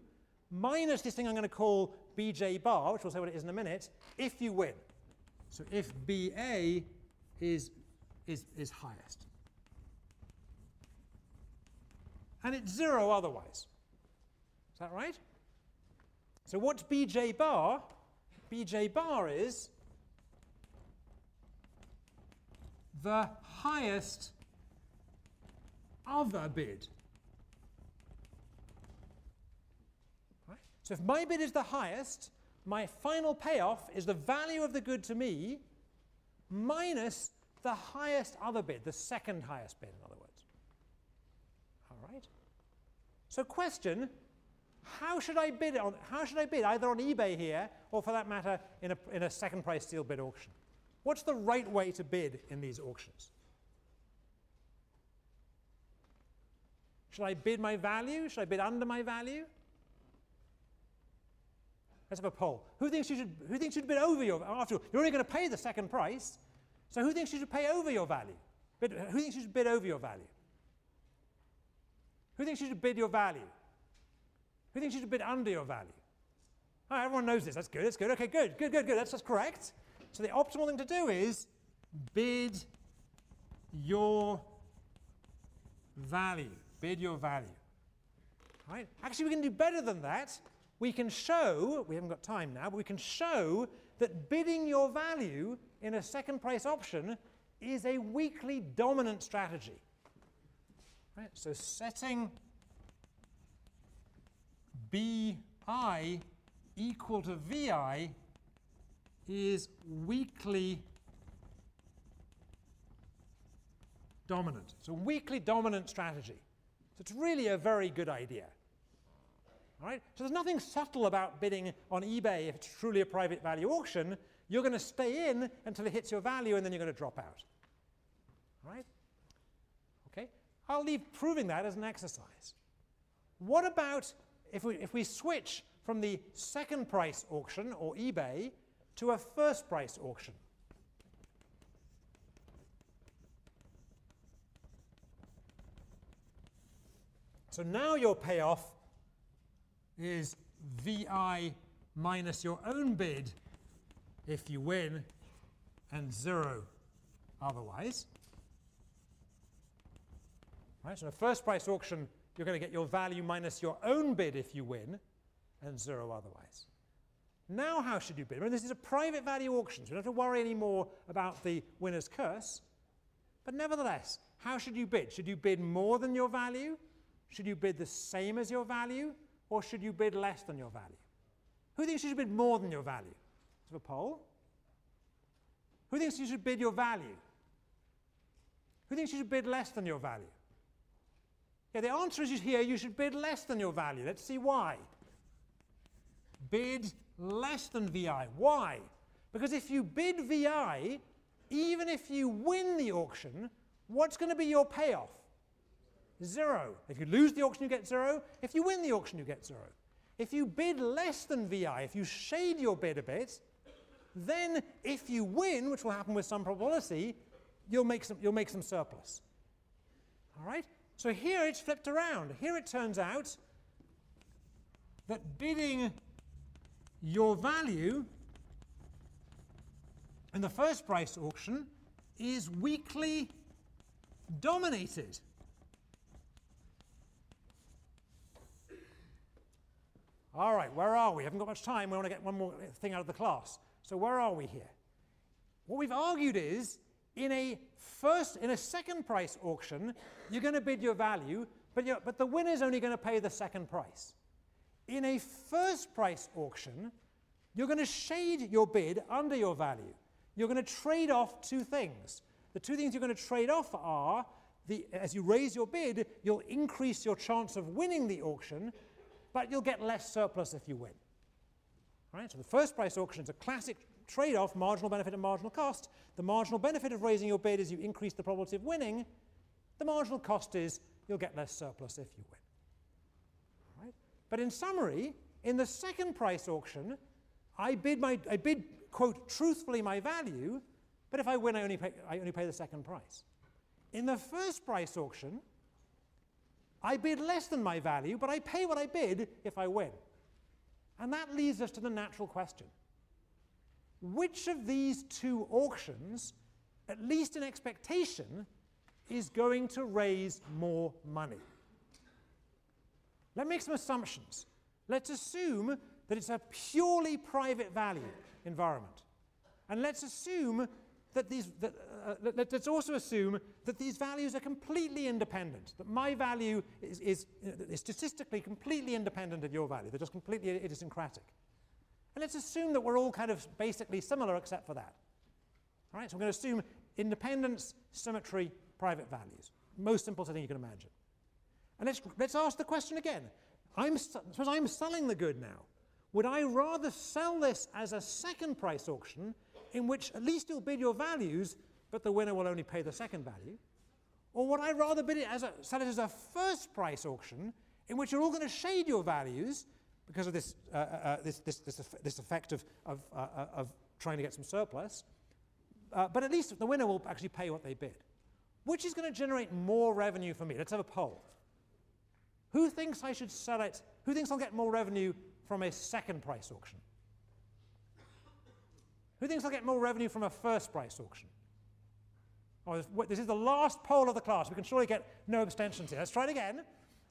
minus this thing I'm going to call bj bar, which we'll say what it is in a minute, if you win. So if ba is, is, is highest. And it's zero otherwise. Is that right? So what's bj bar? bj bar is the highest other bid. So if my bid is the highest, my final payoff is the value of the good to me minus the highest other bid, the second highest bid, in other words. All right? So question, how should I bid on how should I bid either on eBay here or for that matter in a, in a second price sealed bid auction? What's the right way to bid in these auctions? Should I bid my value? Should I bid under my value? Let's have a poll. Who thinks you should, who thinks you should bid over your after all, you're only going to pay the second price, so who thinks you should pay over your value? Bid, who thinks you should bid over your value? Who thinks you should bid your value? Who thinks you should bid under your value? Oh, everyone knows this. That's good. That's good. Okay, good, good, good, good. That's, that's correct. So the optimal thing to do is bid your value. Bid your value. Right? Actually, we can do better than that. We can show, we haven't got time now, but we can show that bidding your value in a second price auction is a weakly dominant strategy. Right? So setting BI equal to VI is weakly dominant. It's a weakly dominant strategy. So it's really a very good idea. All right? So there's nothing subtle about bidding on eBay if it's truly a private value auction. You're going to stay in until it hits your value and then you're going to drop out. All right? Okay? I'll leave proving that as an exercise. What about if we, if we switch from the second price auction or eBay to a first price auction? So now your payoff is VI minus your own bid if you win and zero otherwise. Right, so a first price auction, you're going to get your value minus your own bid if you win and zero otherwise. Now how should you bid? Remember, this is a private value auction, so you don't have to worry anymore about the winner's curse. But nevertheless, how should you bid? Should you bid more than your value? Should you bid the same as your value? Or should you bid less than your value? Who thinks you should bid more than your value? Let's have a poll. Who thinks you should bid your value? Who thinks you should bid less than your value? Yeah, the answer is here you should bid less than your value. Let's see why. Bid less than VI. Why? Because if you bid VI, even if you win the auction, what's going to be your payoff? Zero. If you lose the auction, you get zero. If you win the auction, you get zero. If you bid less than VI, if you shade your bid a bit, then if you win, which will happen with some probability, you'll make some, you'll make some surplus. All right? So here it's flipped around. Here it turns out that bidding your value in the first price auction is weakly dominated. All right, where are we? Haven't got much time. We want to get one more thing out of the class. So where are we here? What we've argued is in a first, in a second price auction, you're going to bid your value, but, but the winner's only going to pay the second price. In a first price auction, you're going to shade your bid under your value. You're going to trade off two things. The two things you're going to trade off are the, as you raise your bid, you'll increase your chance of winning the auction, but you'll get less surplus if you win. Right? So the first price auction is a classic trade-off, marginal benefit and marginal cost. The marginal benefit of raising your bid is you increase the probability of winning. The marginal cost is you'll get less surplus if you win. But in summary, in the second price auction, I bid, my, I bid, quote, truthfully my value, but if I win, I only pay, I only pay the second price. In the first price auction, I bid less than my value, but I pay what I bid if I win. And that leads us to the natural question. Which of these two auctions, at least in expectation, is going to raise more money? Let's make some assumptions. Let's assume that it's a purely private value. environment. And let's assume that these, that, uh, let, us also assume that these values are completely independent, that my value is, is, is statistically completely independent of your value, they're just completely idiosyncratic. And let's assume that we're all kind of basically similar except for that. All right, so we're going to assume independence, symmetry, private values. Most simple thing you can imagine. And let's, let's ask the question again. I'm, suppose I'm selling the good now. Would I rather sell this as a second price auction in which at least you'll bid your values, but the winner will only pay the second value? Or would I rather bid it as a, sell it as a first price auction in which you're all going to shade your values because of this, uh, uh, uh this, this, this, this, effect of, of, uh, uh, of trying to get some surplus, uh, but at least the winner will actually pay what they bid. Which is going to generate more revenue for me? Let's have a poll. Who thinks I should sell it? Who thinks I'll get more revenue from a second price auction? Who thinks I'll get more revenue from a first price auction? Oh, this is the last poll of the class. We can surely get no abstentions here. Let's try it again.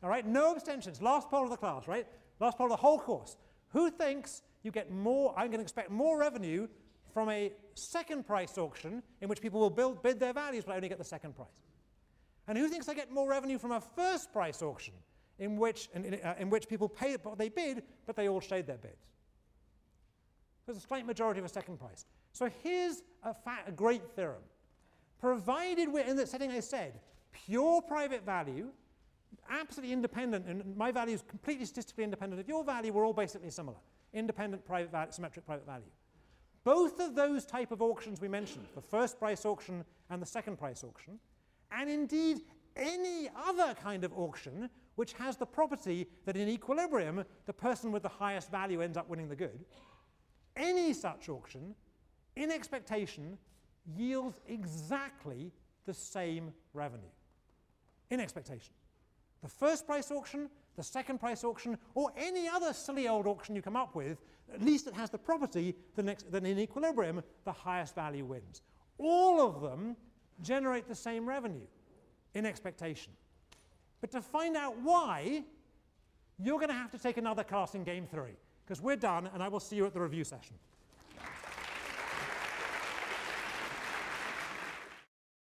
All right, no abstentions. Last poll of the class, right? Last part of the whole course. Who thinks you get more, I'm going to expect more revenue from a second price auction in which people will build, bid their values but only get the second price? And who thinks I get more revenue from a first price auction in which, in, uh, in which people pay what they bid but they all shade their bids? There's a slight majority of a second price. So here's a, a great theorem. Provided we're in the setting I said, pure private value, absolutely independent, and my value is completely statistically independent of your value, we're all basically similar. Independent private value, symmetric private value. Both of those type of auctions we mentioned, the first price auction and the second price auction, and indeed any other kind of auction which has the property that in equilibrium, the person with the highest value ends up winning the good, any such auction, in expectation, yields exactly the same revenue. In expectation. The first price auction, the second price auction, or any other silly old auction you come up with, at least it has the property that in equilibrium, the highest value wins. All of them generate the same revenue in expectation. But to find out why, you're going to have to take another class in game theory because we're done and I will see you at the review session.